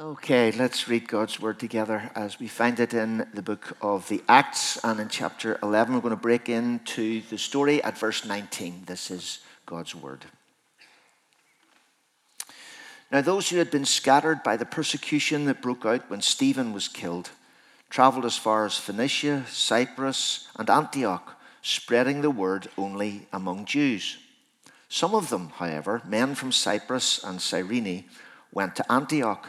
Okay, let's read God's word together as we find it in the book of the Acts and in chapter 11. We're going to break into the story at verse 19. This is God's word. Now, those who had been scattered by the persecution that broke out when Stephen was killed traveled as far as Phoenicia, Cyprus, and Antioch, spreading the word only among Jews. Some of them, however, men from Cyprus and Cyrene, went to Antioch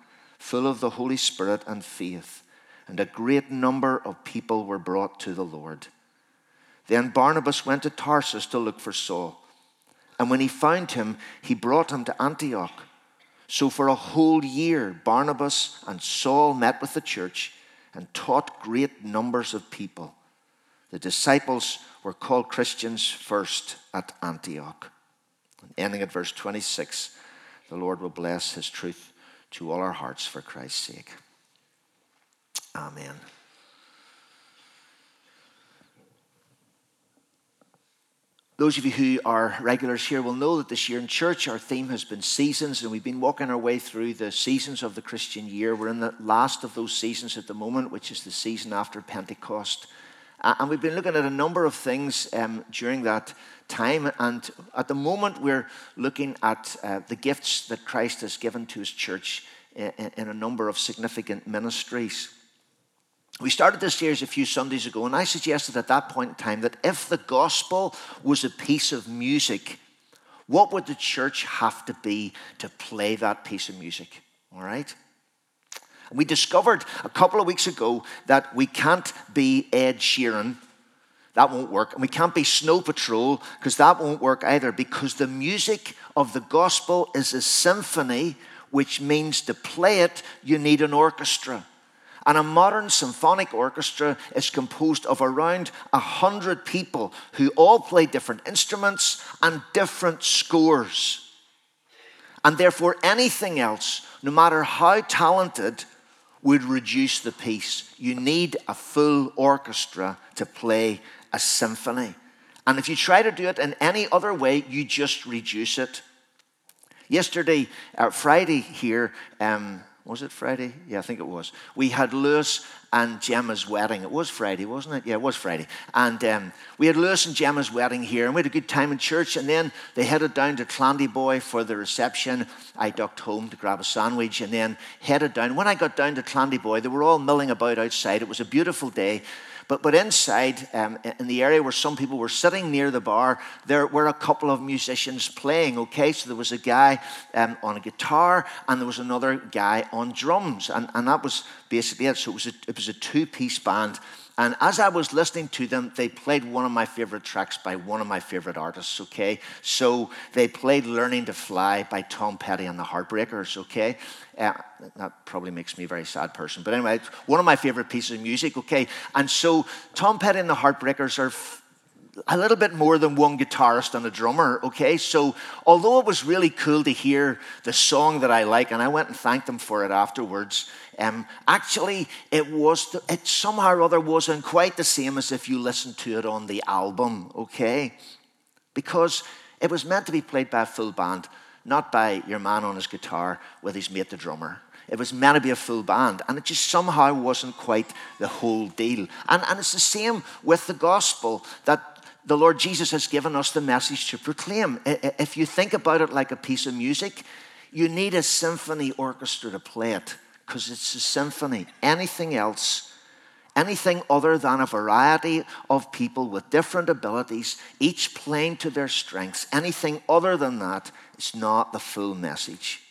full of the Holy Spirit and faith and a great number of people were brought to the Lord. Then Barnabas went to Tarsus to look for Saul. And when he found him, he brought him to Antioch. So for a whole year, Barnabas and Saul met with the church and taught great numbers of people. The disciples were called Christians first at Antioch. And ending at verse 26, the Lord will bless his truth to all our hearts for Christ's sake. Amen. Those of you who are regulars here will know that this year in church our theme has been seasons, and we've been walking our way through the seasons of the Christian year. We're in the last of those seasons at the moment, which is the season after Pentecost. And we've been looking at a number of things um, during that time. And at the moment, we're looking at uh, the gifts that Christ has given to his church in, in a number of significant ministries. We started this series a few Sundays ago, and I suggested at that point in time that if the gospel was a piece of music, what would the church have to be to play that piece of music? All right? We discovered a couple of weeks ago that we can't be Ed Sheeran. That won't work. And we can't be Snow Patrol because that won't work either because the music of the gospel is a symphony, which means to play it, you need an orchestra. And a modern symphonic orchestra is composed of around a hundred people who all play different instruments and different scores. And therefore, anything else, no matter how talented, would reduce the piece. You need a full orchestra to play a symphony. And if you try to do it in any other way, you just reduce it. Yesterday, uh, Friday here, um, was it Friday? Yeah, I think it was. We had Lewis and Gemma's wedding. It was Friday, wasn't it? Yeah, it was Friday. And um, we had Lewis and Gemma's wedding here, and we had a good time in church. And then they headed down to Clandeboye for the reception. I ducked home to grab a sandwich and then headed down. When I got down to Clandeboye, they were all milling about outside. It was a beautiful day. But, but inside, um, in the area where some people were sitting near the bar, there were a couple of musicians playing, okay? So there was a guy um, on a guitar and there was another guy on drums. And, and that was basically it. So it was a, it was a two piece band. And as I was listening to them, they played one of my favorite tracks by one of my favorite artists, okay? So they played Learning to Fly by Tom Petty and the Heartbreakers, okay? Uh, that probably makes me a very sad person. But anyway, one of my favorite pieces of music, okay? And so Tom Petty and the Heartbreakers are a little bit more than one guitarist and a drummer, okay? So, although it was really cool to hear the song that I like, and I went and thanked them for it afterwards, um, actually, it was, it somehow or other wasn't quite the same as if you listened to it on the album, okay? Because it was meant to be played by a full band, not by your man on his guitar with his mate, the drummer. It was meant to be a full band, and it just somehow wasn't quite the whole deal. And, and it's the same with the gospel that the Lord Jesus has given us the message to proclaim. If you think about it like a piece of music, you need a symphony orchestra to play it because it's a symphony. Anything else, anything other than a variety of people with different abilities, each playing to their strengths, anything other than that is not the full message.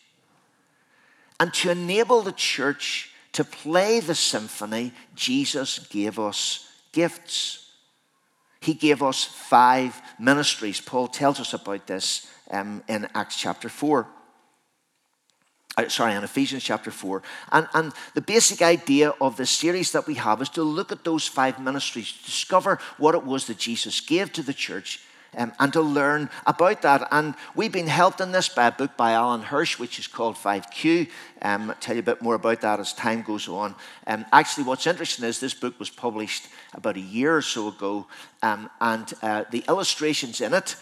And to enable the church to play the symphony, Jesus gave us gifts. He gave us five ministries. Paul tells us about this um, in Acts chapter 4. uh, sorry, in Ephesians chapter 4. And, and the basic idea of the series that we have is to look at those five ministries, discover what it was that Jesus gave to the church, um, and to learn about that. And we've been helped in this by a book by Alan Hirsch, which is called 5Q. Um, I'll tell you a bit more about that as time goes on. Um, actually, what's interesting is this book was published about a year or so ago, um, and uh, the illustrations in it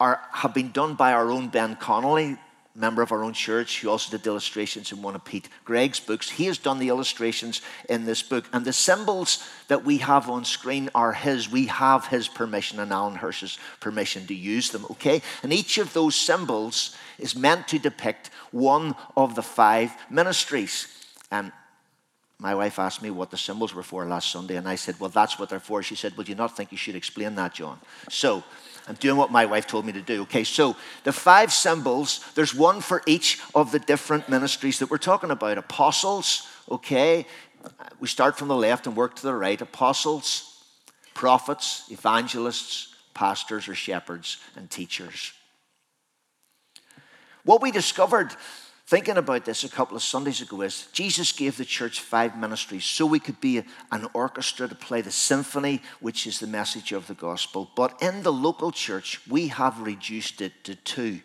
are, have been done by our own Ben Connolly, member of our own church who also did the illustrations in one of Pete Greig's books. He has done the illustrations in this book. And the symbols that we have on screen are his. We have his permission and Alan Hirsch's permission to use them, okay? And each of those symbols is meant to depict one of the five ministries. And my wife asked me what the symbols were for last Sunday, and I said, Well, that's what they're for. She said, Would you not think you should explain that, John? So, I'm doing what my wife told me to do. Okay, so the five symbols, there's one for each of the different ministries that we're talking about. Apostles, okay, we start from the left and work to the right. Apostles, prophets, evangelists, pastors or shepherds, and teachers. What we discovered thinking about this a couple of Sundays ago is Jesus gave the church five ministries so we could be an orchestra to play the symphony, which is the message of the gospel. But in the local church, we have reduced it to two.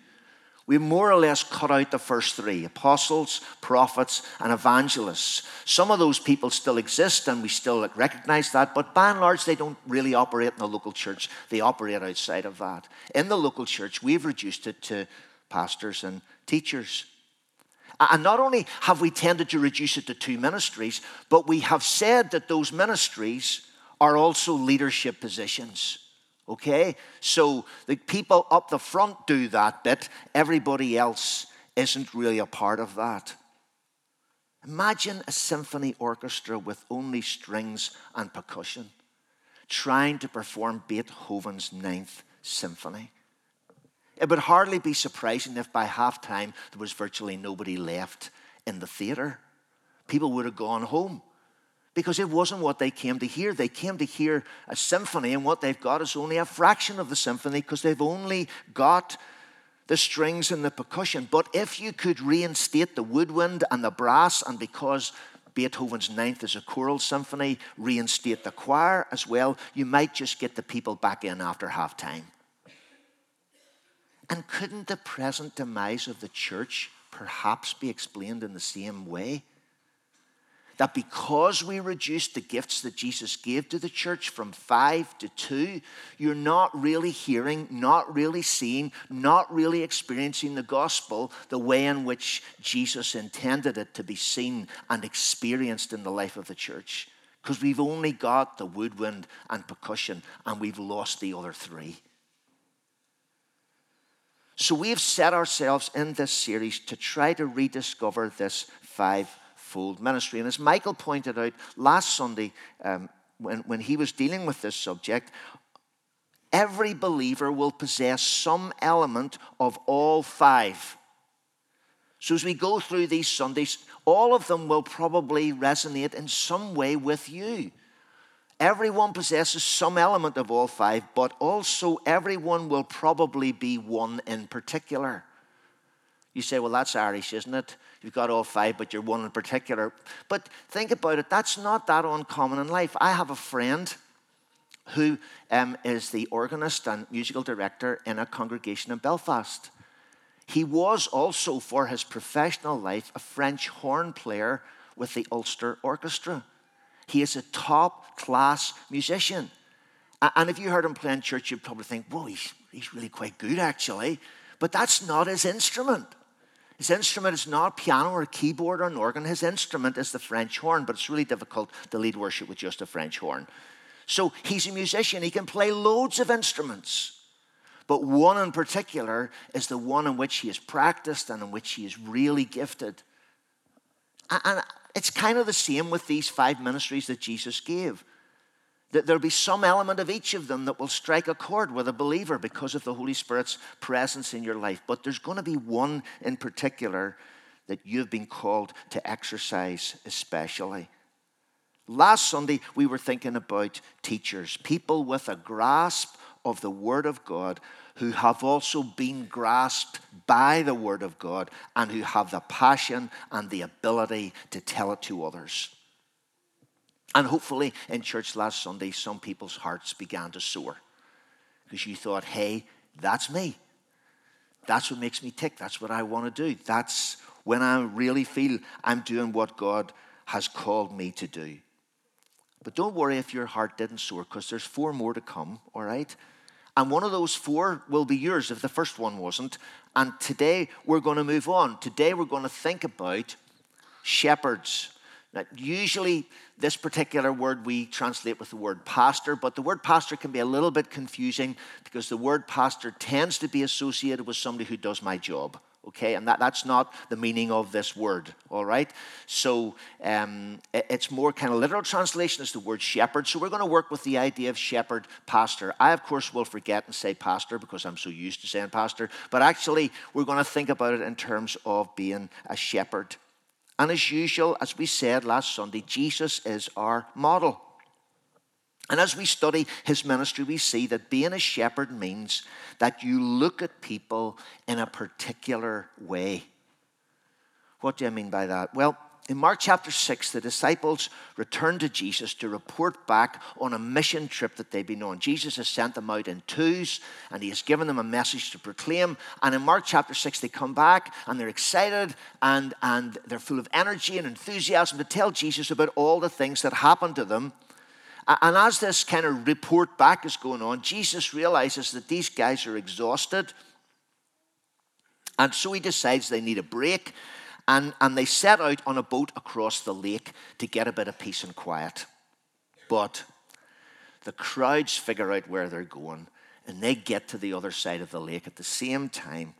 We more or less cut out the first three apostles, prophets, and evangelists. Some of those people still exist and we still recognize that, but by and large, they don't really operate in the local church. They operate outside of that. In the local church, we've reduced it to pastors and teachers. And not only have we tended to reduce it to two ministries, but we have said that those ministries are also leadership positions. Okay? So the people up the front do that bit, everybody else isn't really a part of that. Imagine a symphony orchestra with only strings and percussion trying to perform Beethoven's Ninth Symphony. It would hardly be surprising if by halftime there was virtually nobody left in the theatre. People would have gone home because it wasn't what they came to hear. They came to hear a symphony, and what they've got is only a fraction of the symphony because they've only got the strings and the percussion. But if you could reinstate the woodwind and the brass, and because Beethoven's Ninth is a choral symphony, reinstate the choir as well, you might just get the people back in after half time. And couldn't the present demise of the church perhaps be explained in the same way? That because we reduced the gifts that Jesus gave to the church from five to two, you're not really hearing, not really seeing, not really experiencing the gospel the way in which Jesus intended it to be seen and experienced in the life of the church. Because we've only got the woodwind and percussion, and we've lost the other three. So we've set ourselves in this series to try to rediscover this five-fold ministry. And as Michael pointed out last Sunday, um, when, when he was dealing with this subject, every believer will possess some element of all five. So as we go through these Sundays, all of them will probably resonate in some way with you. Everyone possesses some element of all five, but also everyone will probably be one in particular. You say, well, that's Irish, isn't it? You've got all five, but you're one in particular. But think about it, that's not that uncommon in life. I have a friend who um, is the organist and musical director in a congregation in Belfast. He was also, for his professional life, a French horn player with the Ulster Orchestra. He is a top class musician. And if you heard him play in church, you'd probably think, whoa, he's, he's really quite good, actually. But that's not his instrument. His instrument is not piano or keyboard or an organ. His instrument is the French horn, but it's really difficult to lead worship with just a French horn. So he's a musician. He can play loads of instruments. But one in particular is the one in which he has practiced and in which he is really gifted. And it's kind of the same with these five ministries that Jesus gave. That there'll be some element of each of them that will strike a chord with a believer because of the Holy Spirit's presence in your life. But there's going to be one in particular that you've been called to exercise especially. Last Sunday, we were thinking about teachers, people with a grasp of the Word of God, who have also been grasped by the Word of God, and who have the passion and the ability to tell it to others. And hopefully, in church last Sunday, some people's hearts began to soar because you thought, hey, that's me. That's what makes me tick. That's what I want to do. That's when I really feel I'm doing what God has called me to do. But don't worry if your heart didn't soar because there's four more to come, all right? And one of those four will be yours if the first one wasn't. And today we're going to move on. Today we're going to think about shepherds. Now, usually, this particular word we translate with the word pastor, but the word pastor can be a little bit confusing because the word pastor tends to be associated with somebody who does my job. Okay, and that, that's not the meaning of this word, all right? So um, it's more kind of literal translation is the word shepherd. So we're going to work with the idea of shepherd, pastor. I, of course, will forget and say pastor because I'm so used to saying pastor, but actually, we're going to think about it in terms of being a shepherd. And as usual, as we said last Sunday, Jesus is our model. And as we study his ministry, we see that being a shepherd means that you look at people in a particular way. What do I mean by that? Well, in Mark chapter 6, the disciples return to Jesus to report back on a mission trip that they'd been on. Jesus has sent them out in twos and he has given them a message to proclaim. And in Mark chapter 6, they come back and they're excited and, and they're full of energy and enthusiasm to tell Jesus about all the things that happened to them. And as this kind of report back is going on, Jesus realizes that these guys are exhausted. And so he decides they need a break and, and they set out on a boat across the lake to get a bit of peace and quiet. But the crowds figure out where they're going and they get to the other side of the lake at the same time.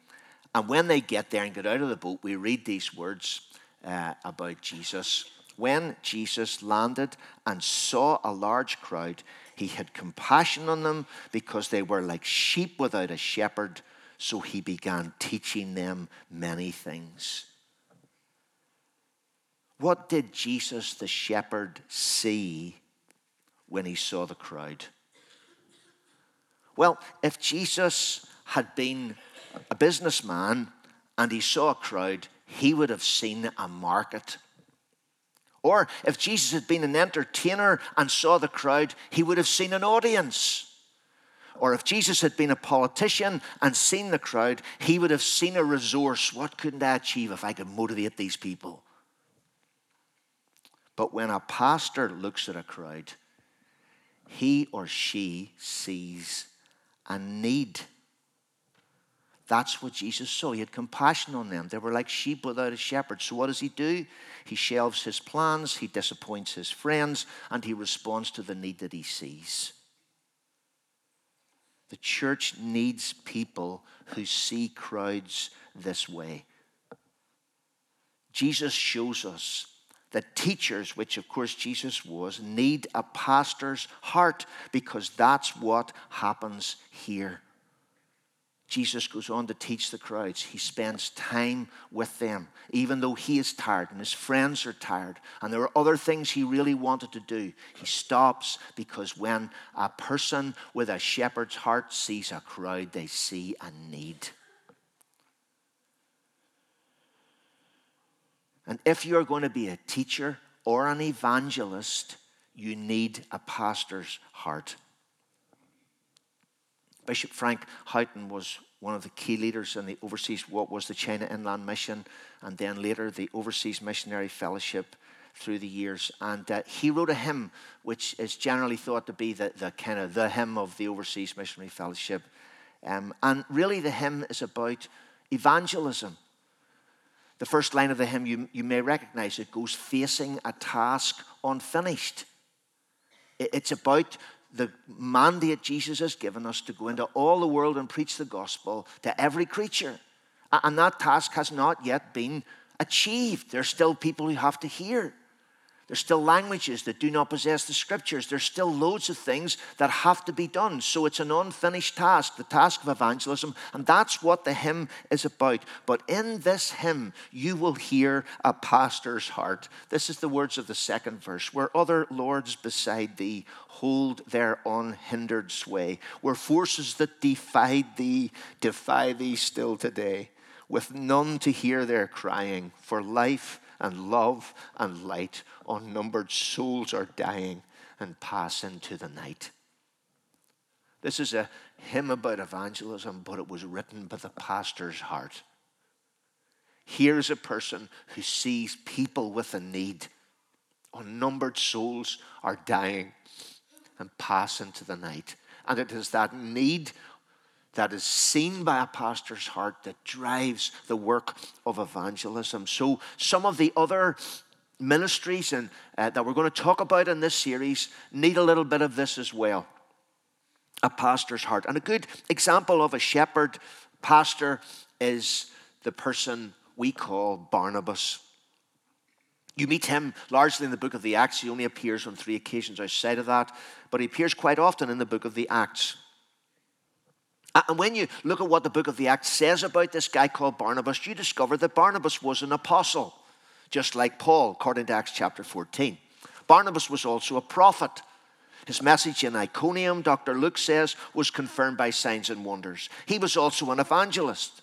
And when they get there and get out of the boat, we read these words uh, about Jesus. When Jesus landed and saw a large crowd, he had compassion on them because they were like sheep without a shepherd. So he began teaching them many things. What did Jesus the shepherd see when he saw the crowd? Well, if Jesus had been a businessman and he saw a crowd, he would have seen a market. Or if Jesus had been an entertainer and saw the crowd, he would have seen an audience. Or if Jesus had been a politician and seen the crowd, he would have seen a resource. What couldn't I achieve if I could motivate these people? But when a pastor looks at a crowd, he or she sees a need. That's what Jesus saw. He had compassion on them. They were like sheep without a shepherd. So, what does he do? He shelves his plans, he disappoints his friends, and he responds to the need that he sees. The church needs people who see crowds this way. Jesus shows us that teachers, which of course Jesus was, need a pastor's heart because that's what happens here. Jesus goes on to teach the crowds. He spends time with them, even though he is tired and his friends are tired, and there are other things he really wanted to do. He stops because when a person with a shepherd's heart sees a crowd, they see a need. And if you're going to be a teacher or an evangelist, you need a pastor's heart. Bishop Frank Houghton was one of the key leaders in the overseas, what was the China Inland Mission, and then later the Overseas Missionary Fellowship through the years. And uh, he wrote a hymn, which is generally thought to be the, the kind of the hymn of the Overseas Missionary Fellowship. Um, and really, the hymn is about evangelism. The first line of the hymn, you, you may recognize it, goes facing a task unfinished. It's about the mandate Jesus has given us to go into all the world and preach the gospel to every creature. And that task has not yet been achieved. There's still people who have to hear. There's still languages that do not possess the scriptures. There's still loads of things that have to be done. So it's an unfinished task, the task of evangelism. And that's what the hymn is about. But in this hymn, you will hear a pastor's heart. This is the words of the second verse where other lords beside thee hold their unhindered sway, where forces that defied thee defy thee still today, with none to hear their crying for life and love and light. Unnumbered souls are dying and pass into the night. This is a hymn about evangelism, but it was written by the pastor's heart. Here's a person who sees people with a need. Unnumbered souls are dying and pass into the night. And it is that need that is seen by a pastor's heart that drives the work of evangelism. So, some of the other ministries and, uh, that we're going to talk about in this series need a little bit of this as well a pastor's heart. And a good example of a shepherd pastor is the person we call Barnabas. You meet him largely in the book of the Acts. He only appears on three occasions outside of that, but he appears quite often in the book of the Acts. Uh, and when you look at what the book of the Acts says about this guy called Barnabas, you discover that Barnabas was an apostle, just like Paul, according to Acts chapter 14. Barnabas was also a prophet. His message in Iconium, Dr. Luke says, was confirmed by signs and wonders. He was also an evangelist.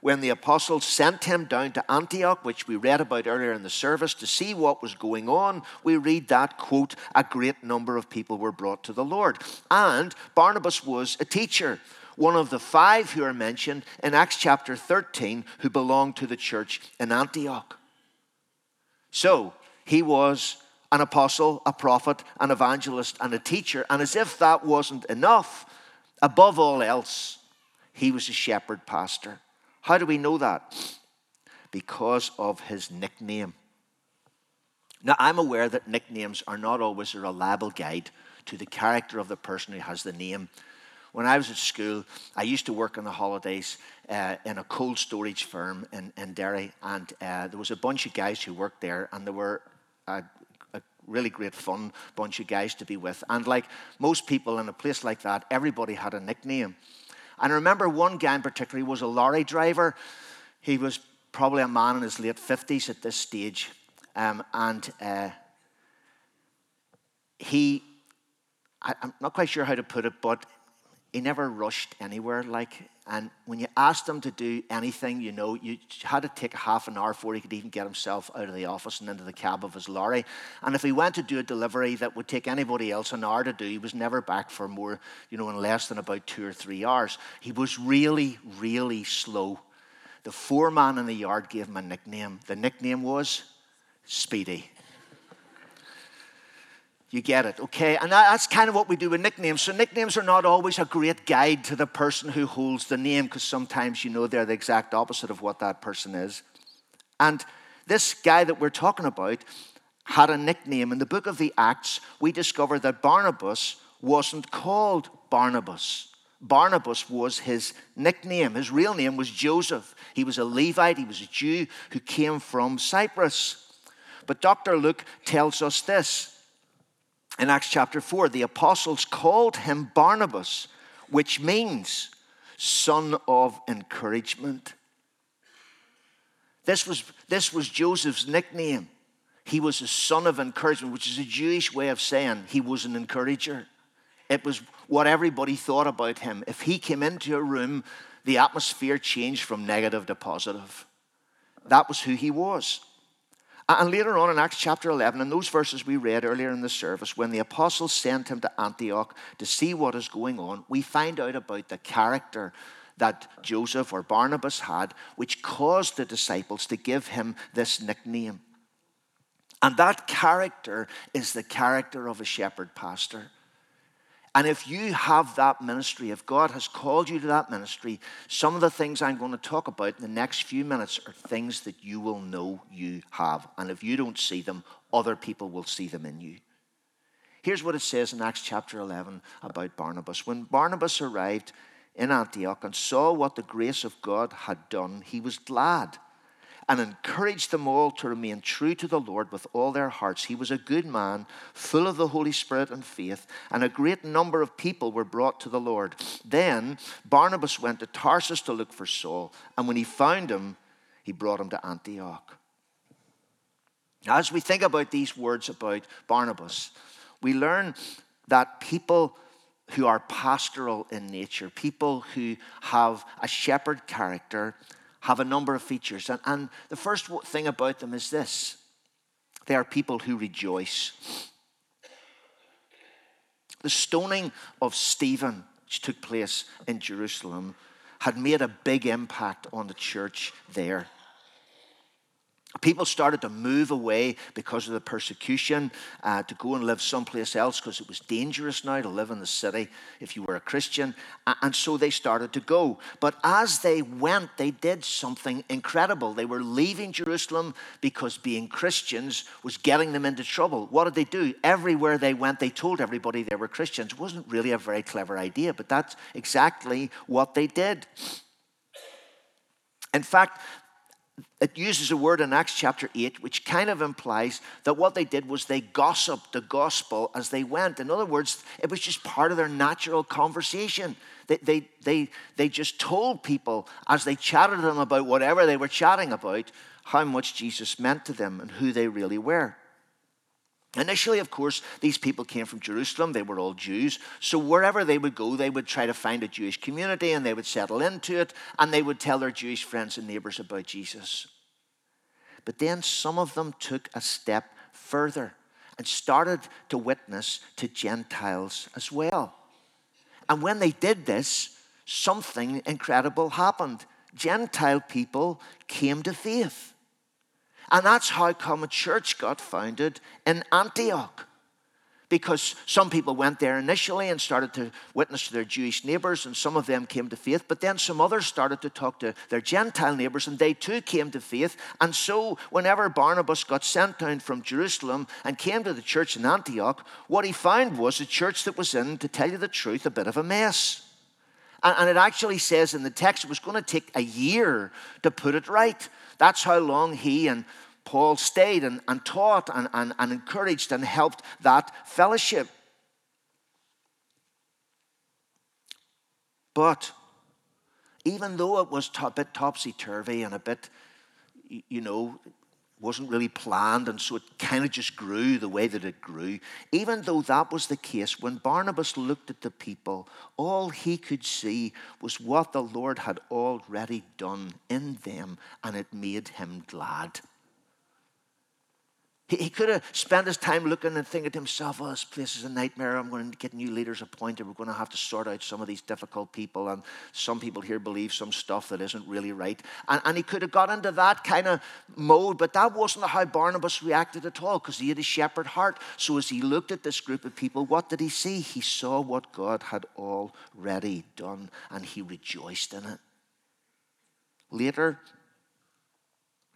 When the apostles sent him down to Antioch, which we read about earlier in the service, to see what was going on, we read that, quote, a great number of people were brought to the Lord. And Barnabas was a teacher one of the five who are mentioned in Acts chapter 13 who belonged to the church in Antioch. So he was an apostle, a prophet, an evangelist, and a teacher. And as if that wasn't enough, above all else, he was a shepherd pastor. How do we know that? Because of his nickname. Now, I'm aware that nicknames are not always a reliable guide to the character of the person who has the name when I was at school, I used to work on the holidays uh, in a cold storage firm in, in Derry, and uh, there was a bunch of guys who worked there, and they were a, a really great fun bunch of guys to be with. And like most people in a place like that, everybody had a nickname. And I remember one guy in particular, he was a lorry driver. He was probably a man in his late 50s at this stage. Um, and uh, he, I, I'm not quite sure how to put it, but he never rushed anywhere. Like, and when you asked him to do anything, you know, you had to take half an hour before he could even get himself out of the office and into the cab of his lorry. And if he went to do a delivery that would take anybody else an hour to do, he was never back for more, you know, in less than about two or three hours. He was really, really slow. The foreman in the yard gave him a nickname. The nickname was Speedy. You get it, okay? And that's kind of what we do with nicknames. So, nicknames are not always a great guide to the person who holds the name because sometimes you know they're the exact opposite of what that person is. And this guy that we're talking about had a nickname. In the book of the Acts, we discover that Barnabas wasn't called Barnabas. Barnabas was his nickname. His real name was Joseph. He was a Levite, he was a Jew who came from Cyprus. But Dr. Luke tells us this in Acts chapter 4, the apostles called him Barnabas, which means son of encouragement. This was, this was Joseph's nickname. He was a son of encouragement, which is a Jewish way of saying he was an encourager. It was what everybody thought about him. If he came into a room, the atmosphere changed from negative to positive. That was who he was. And later on in Acts chapter 11, in those verses we read earlier in the service, when the apostles sent him to Antioch to see what is going on, we find out about the character that Joseph or Barnabas had, which caused the disciples to give him this nickname. And that character is the character of a shepherd pastor. And if you have that ministry, if God has called you to that ministry, some of the things I'm going to talk about in the next few minutes are things that you will know you have. And if you don't see them, other people will see them in you. Here's what it says in Acts chapter 11 about Barnabas. When Barnabas arrived in Antioch and saw what the grace of God had done, he was glad and encouraged them all to remain true to the Lord with all their hearts. He was a good man, full of the Holy Spirit and faith, and a great number of people were brought to the Lord. Then Barnabas went to Tarsus to look for Saul, and when he found him, he brought him to Antioch. As we think about these words about Barnabas, we learn that people who are pastoral in nature, people who have a shepherd character, have a number of features. And, and the first thing about them is this they are people who rejoice. The stoning of Stephen, which took place in Jerusalem, had made a big impact on the church there. People started to move away because of the persecution uh, to go and live someplace else because it was dangerous now to live in the city if you were a Christian. And so they started to go. But as they went, they did something incredible. They were leaving Jerusalem because being Christians was getting them into trouble. What did they do? Everywhere they went, they told everybody they were Christians. It wasn't really a very clever idea, but that's exactly what they did. In fact, it uses a word in Acts chapter 8 which kind of implies that what they did was they gossiped the gospel as they went. In other words, it was just part of their natural conversation. They, they, they, they just told people as they chatted to them about whatever they were chatting about how much Jesus meant to them and who they really were. Initially, of course, these people came from Jerusalem. They were all Jews. So wherever they would go, they would try to find a Jewish community and they would settle into it and they would tell their Jewish friends and neighbors about Jesus. But then some of them took a step further and started to witness to Gentiles as well. And when they did this, something incredible happened. Gentile people came to faith. And that's how come a church got founded in Antioch. Because some people went there initially and started to witness to their Jewish neighbors, and some of them came to faith. But then some others started to talk to their Gentile neighbors, and they too came to faith. And so, whenever Barnabas got sent down from Jerusalem and came to the church in Antioch, what he found was a church that was in, to tell you the truth, a bit of a mess. And, it actually says in the text it was going to take a year to put it right. That's how long he and Paul stayed and, and taught and, and, and encouraged and helped that fellowship. But even though it was a bit topsy turvy and a bit, you know, wasn't really planned, and so it kind of just grew the way that it grew. Even though that was the case, when Barnabas looked at the people, all he could see was what the Lord had already done in them, and it made him glad. He, he could have spent his time looking and thinking to himself, oh, this place is a nightmare. I'm going to get new leaders appointed. We're going to have to sort out some of these difficult people. And some people here believe some stuff that isn't really right. And, and he could have got into that kind of mode, but that wasn't how Barnabas reacted at all because he had a shepherd heart. So as he looked at this group of people, what did he see? He saw what God had already done and he rejoiced in it. Later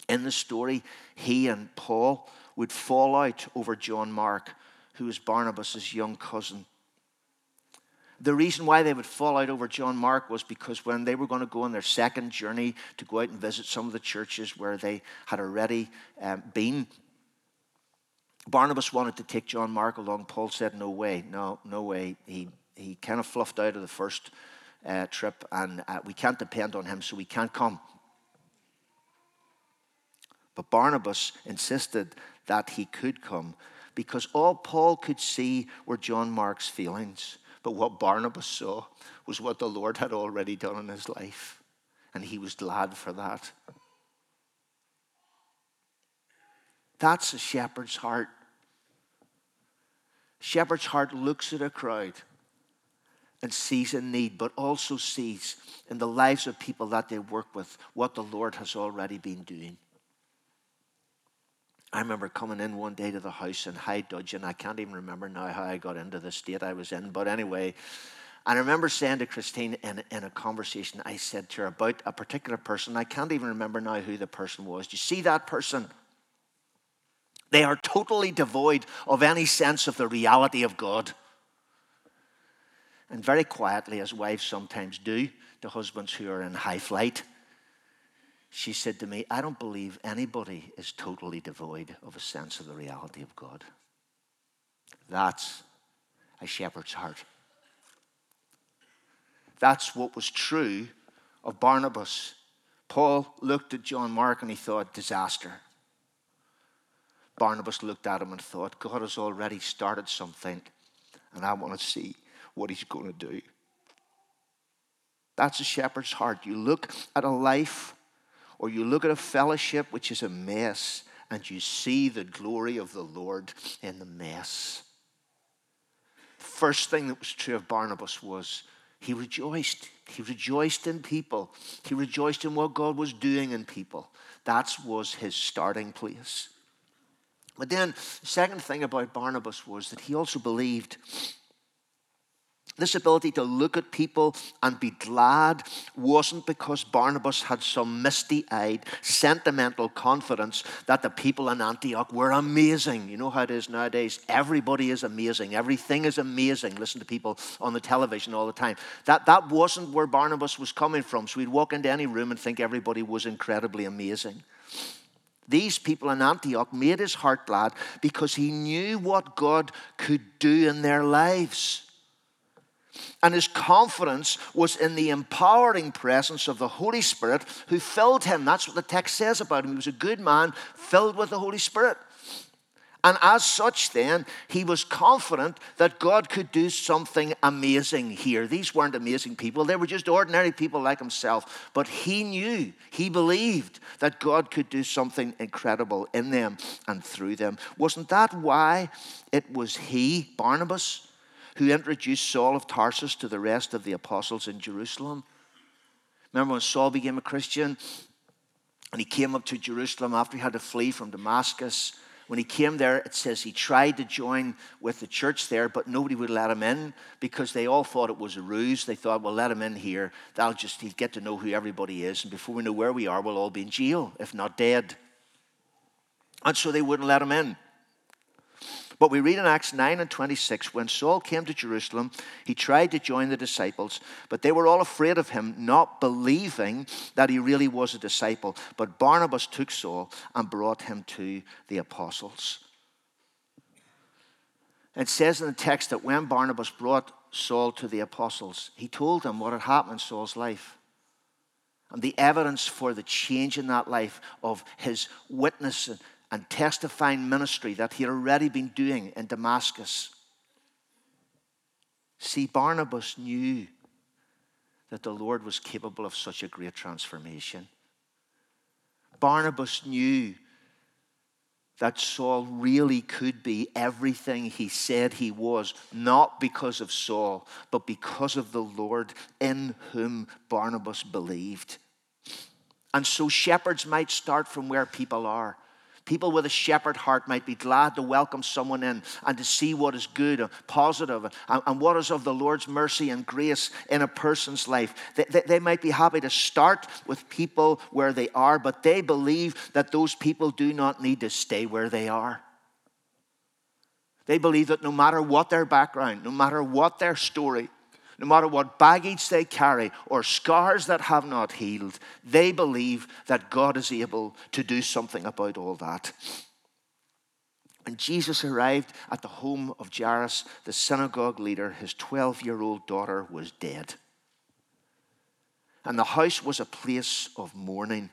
in the story, he and Paul would fall out over John Mark, who was Barnabas' young cousin. The reason why they would fall out over John Mark was because when they were going to go on their second journey to go out and visit some of the churches where they had already um, been, Barnabas wanted to take John Mark along. Paul said, No way, no, no way. He, he kind of fluffed out of the first uh, trip, and uh, we can't depend on him, so we can't come. But Barnabas insisted that he could come because all Paul could see were John Mark's feelings. But what Barnabas saw was what the Lord had already done in his life, and he was glad for that. That's a shepherd's heart. Shepherd's heart looks at a crowd and sees a need, but also sees in the lives of people that they work with what the Lord has already been doing. I remember coming in one day to the house in High Dudgeon. I can't even remember now how I got into the state I was in, but anyway, I remember saying to Christine in, in a conversation, I said to her about a particular person. I can't even remember now who the person was. Do you see that person? They are totally devoid of any sense of the reality of God. And very quietly, as wives sometimes do to husbands who are in high flight, she said to me, I don't believe anybody is totally devoid of a sense of the reality of God. That's a shepherd's heart. That's what was true of Barnabas. Paul looked at John Mark and he thought, disaster. Barnabas looked at him and thought, God has already started something, and I want to see what he's going to do. That's a shepherd's heart. You look at a life or you look at a fellowship which is a mess and you see the glory of the Lord in the mess. The First thing that was true of Barnabas was he rejoiced. He rejoiced in people. He rejoiced in what God was doing in people. That was his starting place. But then, the second thing about Barnabas was that he also believed this ability to look at people and be glad wasn't because Barnabas had some misty eyed, sentimental confidence that the people in Antioch were amazing. You know how it is nowadays? Everybody is amazing. Everything is amazing. Listen to people on the television all the time. That, that wasn't where Barnabas was coming from. So he'd walk into any room and think everybody was incredibly amazing. These people in Antioch made his heart glad because he knew what God could do in their lives. And his confidence was in the empowering presence of the Holy Spirit who filled him. That's what the text says about him. He was a good man filled with the Holy Spirit. And as such, then, he was confident that God could do something amazing here. These weren't amazing people, they were just ordinary people like himself. But he knew, he believed that God could do something incredible in them and through them. Wasn't that why it was he, Barnabas, who introduced Saul of Tarsus to the rest of the apostles in Jerusalem. Remember when Saul became a Christian and he came up to Jerusalem after he had to flee from Damascus? When he came there, it says he tried to join with the church there, but nobody would let him in because they all thought it was a ruse. They thought, well, let him in here. That'll just, he'll get to know who everybody is. And before we know where we are, we'll all be in jail, if not dead. And so they wouldn't let him in. But we read in Acts 9 and 26 when Saul came to Jerusalem, he tried to join the disciples, but they were all afraid of him, not believing that he really was a disciple. But Barnabas took Saul and brought him to the apostles. It says in the text that when Barnabas brought Saul to the apostles, he told them what had happened in Saul's life. And the evidence for the change in that life of his witness and testifying ministry that he had already been doing in Damascus. See, Barnabas knew that the Lord was capable of such a great transformation. Barnabas knew that Saul really could be everything he said he was, not because of Saul, but because of the Lord in whom Barnabas believed. And so shepherds might start from where people are. People with a shepherd heart might be glad to welcome someone in and to see what is good and positive and, what is of the Lord's mercy and grace in a person's life. They, they might be happy to start with people where they are, but they believe that those people do not need to stay where they are. They believe that no matter what their background, no matter what their story, no matter what baggage they carry or scars that have not healed, they believe that God is able to do something about all that. When Jesus arrived at the home of Jairus, the synagogue leader, his 12 year old daughter was dead. And the house was a place of mourning.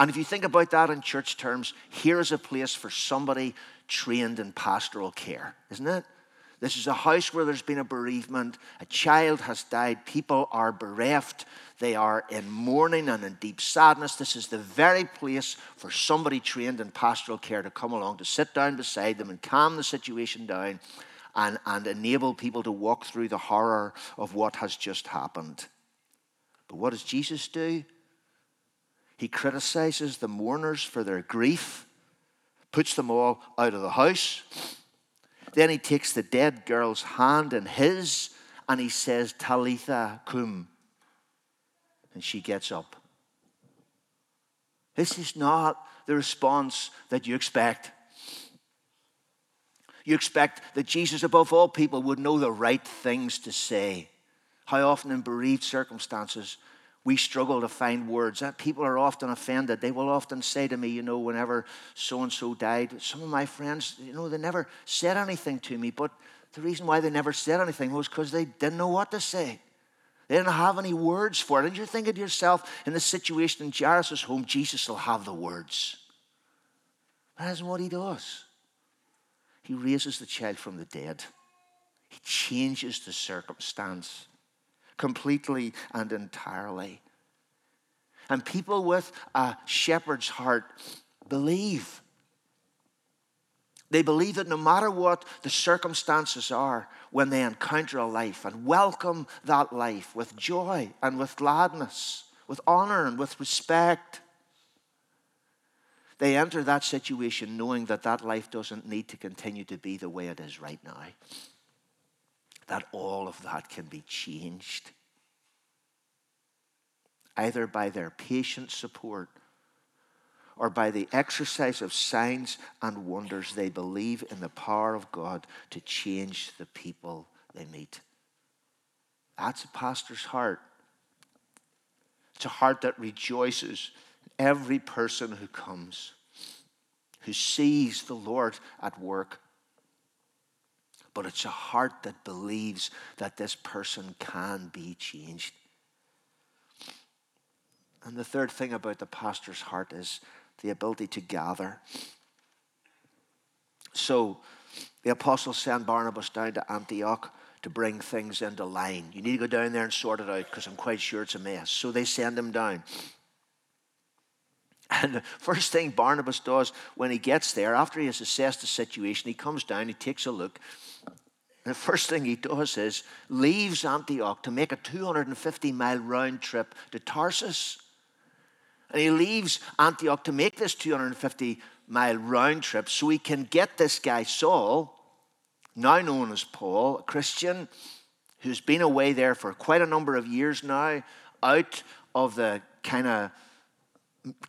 And if you think about that in church terms, here is a place for somebody trained in pastoral care, isn't it? This is a house where there's been a bereavement. A child has died. People are bereft. They are in mourning and in deep sadness. This is the very place for somebody trained in pastoral care to come along, to sit down beside them and calm the situation down and, and enable people to walk through the horror of what has just happened. But what does Jesus do? He criticizes the mourners for their grief, puts them all out of the house then he takes the dead girl's hand in his and he says, Talitha cum. And she gets up. This is not the response that you expect. You expect that Jesus, above all people, would know the right things to say. How often in bereaved circumstances, we struggle to find words. People are often offended. They will often say to me, you know, whenever so and so died, some of my friends, you know, they never said anything to me. But the reason why they never said anything was because they didn't know what to say. They didn't have any words for it. And you're thinking to yourself, in the situation in Jairus' home, Jesus will have the words. That isn't what he does. He raises the child from the dead. He changes the circumstance completely and entirely. And people with a shepherd's heart believe. They believe that no matter what the circumstances are, when they encounter a life and welcome that life with joy and with gladness, with honor and with respect, they enter that situation knowing that that life doesn't need to continue to be the way it is right now that all of that can be changed. Either by their patient support or by the exercise of signs and wonders, they believe in the power of God to change the people they meet. That's a pastor's heart. It's a heart that rejoices every person who comes, who sees the Lord at work but it's a heart that believes that this person can be changed. And the third thing about the pastor's heart is the ability to gather. So the apostles send Barnabas down to Antioch to bring things into line. You need to go down there and sort it out because I'm quite sure it's a mess. So they send him down. And the first thing Barnabas does when he gets there, after he has assessed the situation, he comes down, he takes a look, the first thing he does is leaves Antioch to make a 250 mile round trip to Tarsus. And he leaves Antioch to make this 250 mile round trip so he can get this guy, Saul, now known as Paul, a Christian who's been away there for quite a number of years now, out of the kind of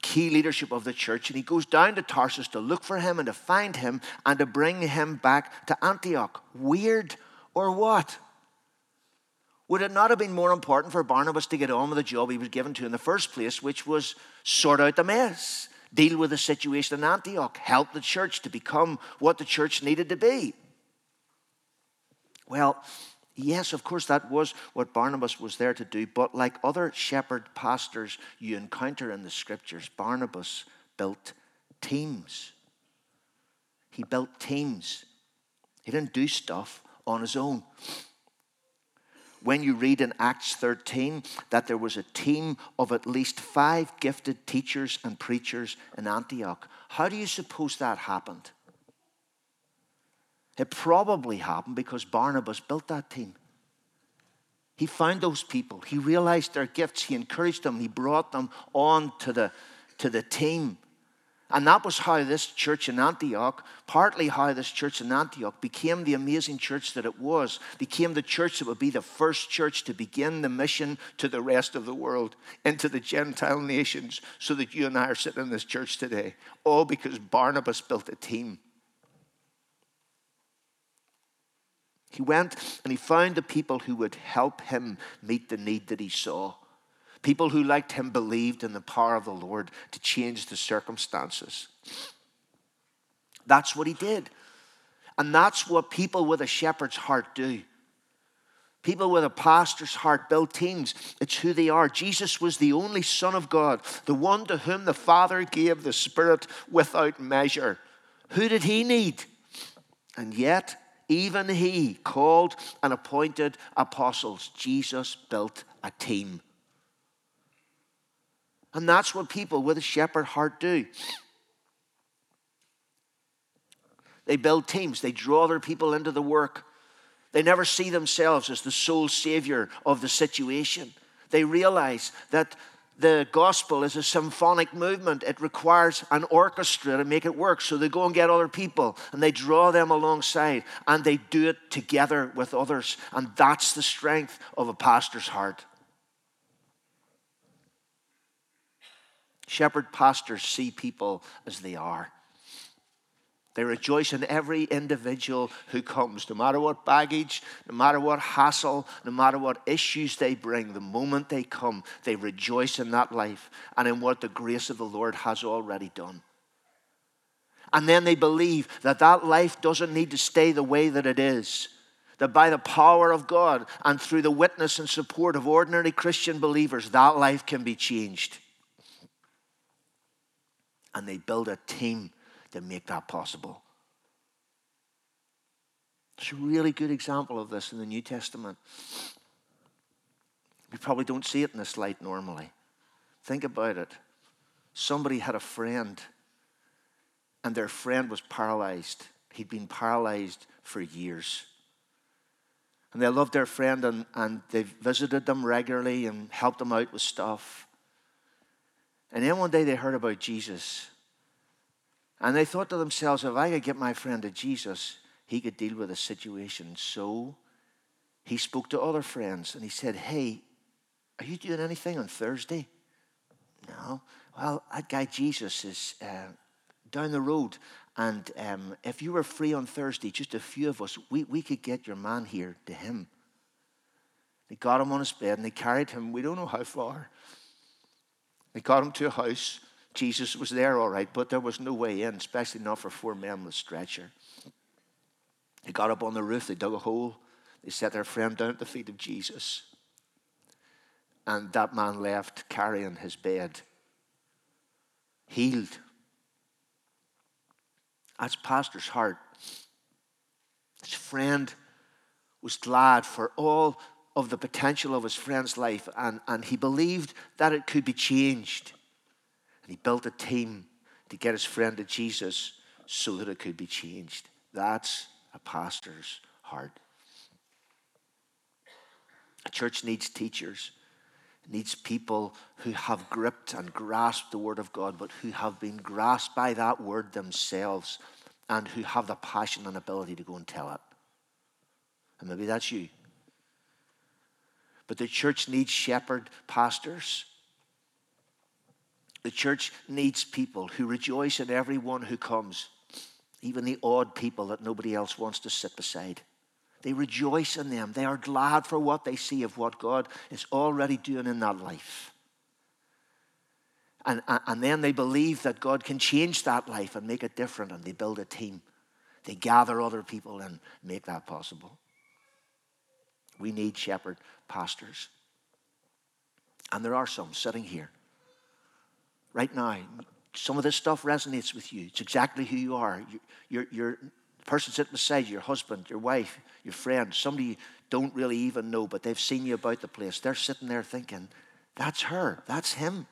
key leadership of the church, and he goes down to Tarsus to look for him and to find him and to bring him back to Antioch. Weird or what? Would it not have been more important for Barnabas to get on with the job he was given to in the first place, which was sort out the mess, deal with the situation in Antioch, help the church to become what the church needed to be? Well, Yes, of course, that was what Barnabas was there to do. But like other shepherd pastors you encounter in the scriptures, Barnabas built teams. He built teams. He didn't do stuff on his own. When you read in Acts 13 that there was a team of at least five gifted teachers and preachers in Antioch, how do you suppose that happened? It probably happened because Barnabas built that team. He found those people. He realized their gifts. He encouraged them. He brought them on to the, to the team. And that was how this church in Antioch, partly how this church in Antioch became the amazing church that it was, became the church that would be the first church to begin the mission to the rest of the world, into the Gentile nations, so that you and I are sitting in this church today. All because Barnabas built a team. He went and he found the people who would help him meet the need that he saw. People who, liked him, believed in the power of the Lord to change the circumstances. That's what he did. And that's what people with a shepherd's heart do. People with a pastor's heart build teams. It's who they are. Jesus was the only Son of God, the one to whom the Father gave the Spirit without measure. Who did he need? And yet, even he called and appointed apostles. Jesus built a team. And that's what people with a shepherd heart do. They build teams, they draw their people into the work. They never see themselves as the sole savior of the situation. They realize that the gospel is a symphonic movement. It requires an orchestra to make it work. So they go and get other people and they draw them alongside and they do it together with others. And that's the strength of a pastor's heart. Shepherd pastors see people as they are. They rejoice in every individual who comes, no matter what baggage, no matter what hassle, no matter what issues they bring. The moment they come, they rejoice in that life and in what the grace of the Lord has already done. And then they believe that that life doesn't need to stay the way that it is. That by the power of God and through the witness and support of ordinary Christian believers, that life can be changed. And they build a team to make that possible. It's a really good example of this in the New Testament. We probably don't see it in this light normally. Think about it. Somebody had a friend, and their friend was paralyzed. He'd been paralyzed for years. And they loved their friend, and, and they visited them regularly and helped them out with stuff. And then one day they heard about Jesus. And they thought to themselves, if I could get my friend to Jesus, he could deal with the situation. So he spoke to other friends and he said, Hey, are you doing anything on Thursday? No. Well, that guy Jesus is uh, down the road. And um, if you were free on Thursday, just a few of us, we, we could get your man here to him. They got him on his bed and they carried him, we don't know how far. They got him to a house Jesus was there, all right, but there was no way in, especially not for four men with a stretcher. They got up on the roof, they dug a hole, they set their friend down at the feet of Jesus. And that man left carrying his bed, healed. That's Pastor's heart. His friend was glad for all of the potential of his friend's life, and, and he believed that it could be changed. And he built a team to get his friend to Jesus so that it could be changed. That's a pastor's heart. A church needs teachers, it needs people who have gripped and grasped the Word of God, but who have been grasped by that Word themselves and who have the passion and ability to go and tell it. And maybe that's you. But the church needs shepherd pastors the church needs people who rejoice in everyone who comes, even the odd people that nobody else wants to sit beside. They rejoice in them. They are glad for what they see of what God is already doing in that life. And, and then they believe that God can change that life and make it different, and they build a team. They gather other people and make that possible. We need shepherd pastors. And there are some sitting here right now. Some of this stuff resonates with you. It's exactly who you are. You're, you're, the person sitting beside you, your husband, your wife, your friend, somebody you don't really even know, but they've seen you about the place. They're sitting there thinking, that's her, that's him.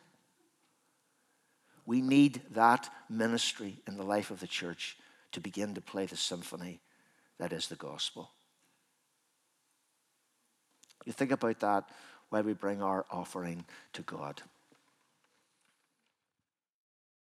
We need that ministry in the life of the church to begin to play the symphony that is the gospel. You think about that while we bring our offering to God.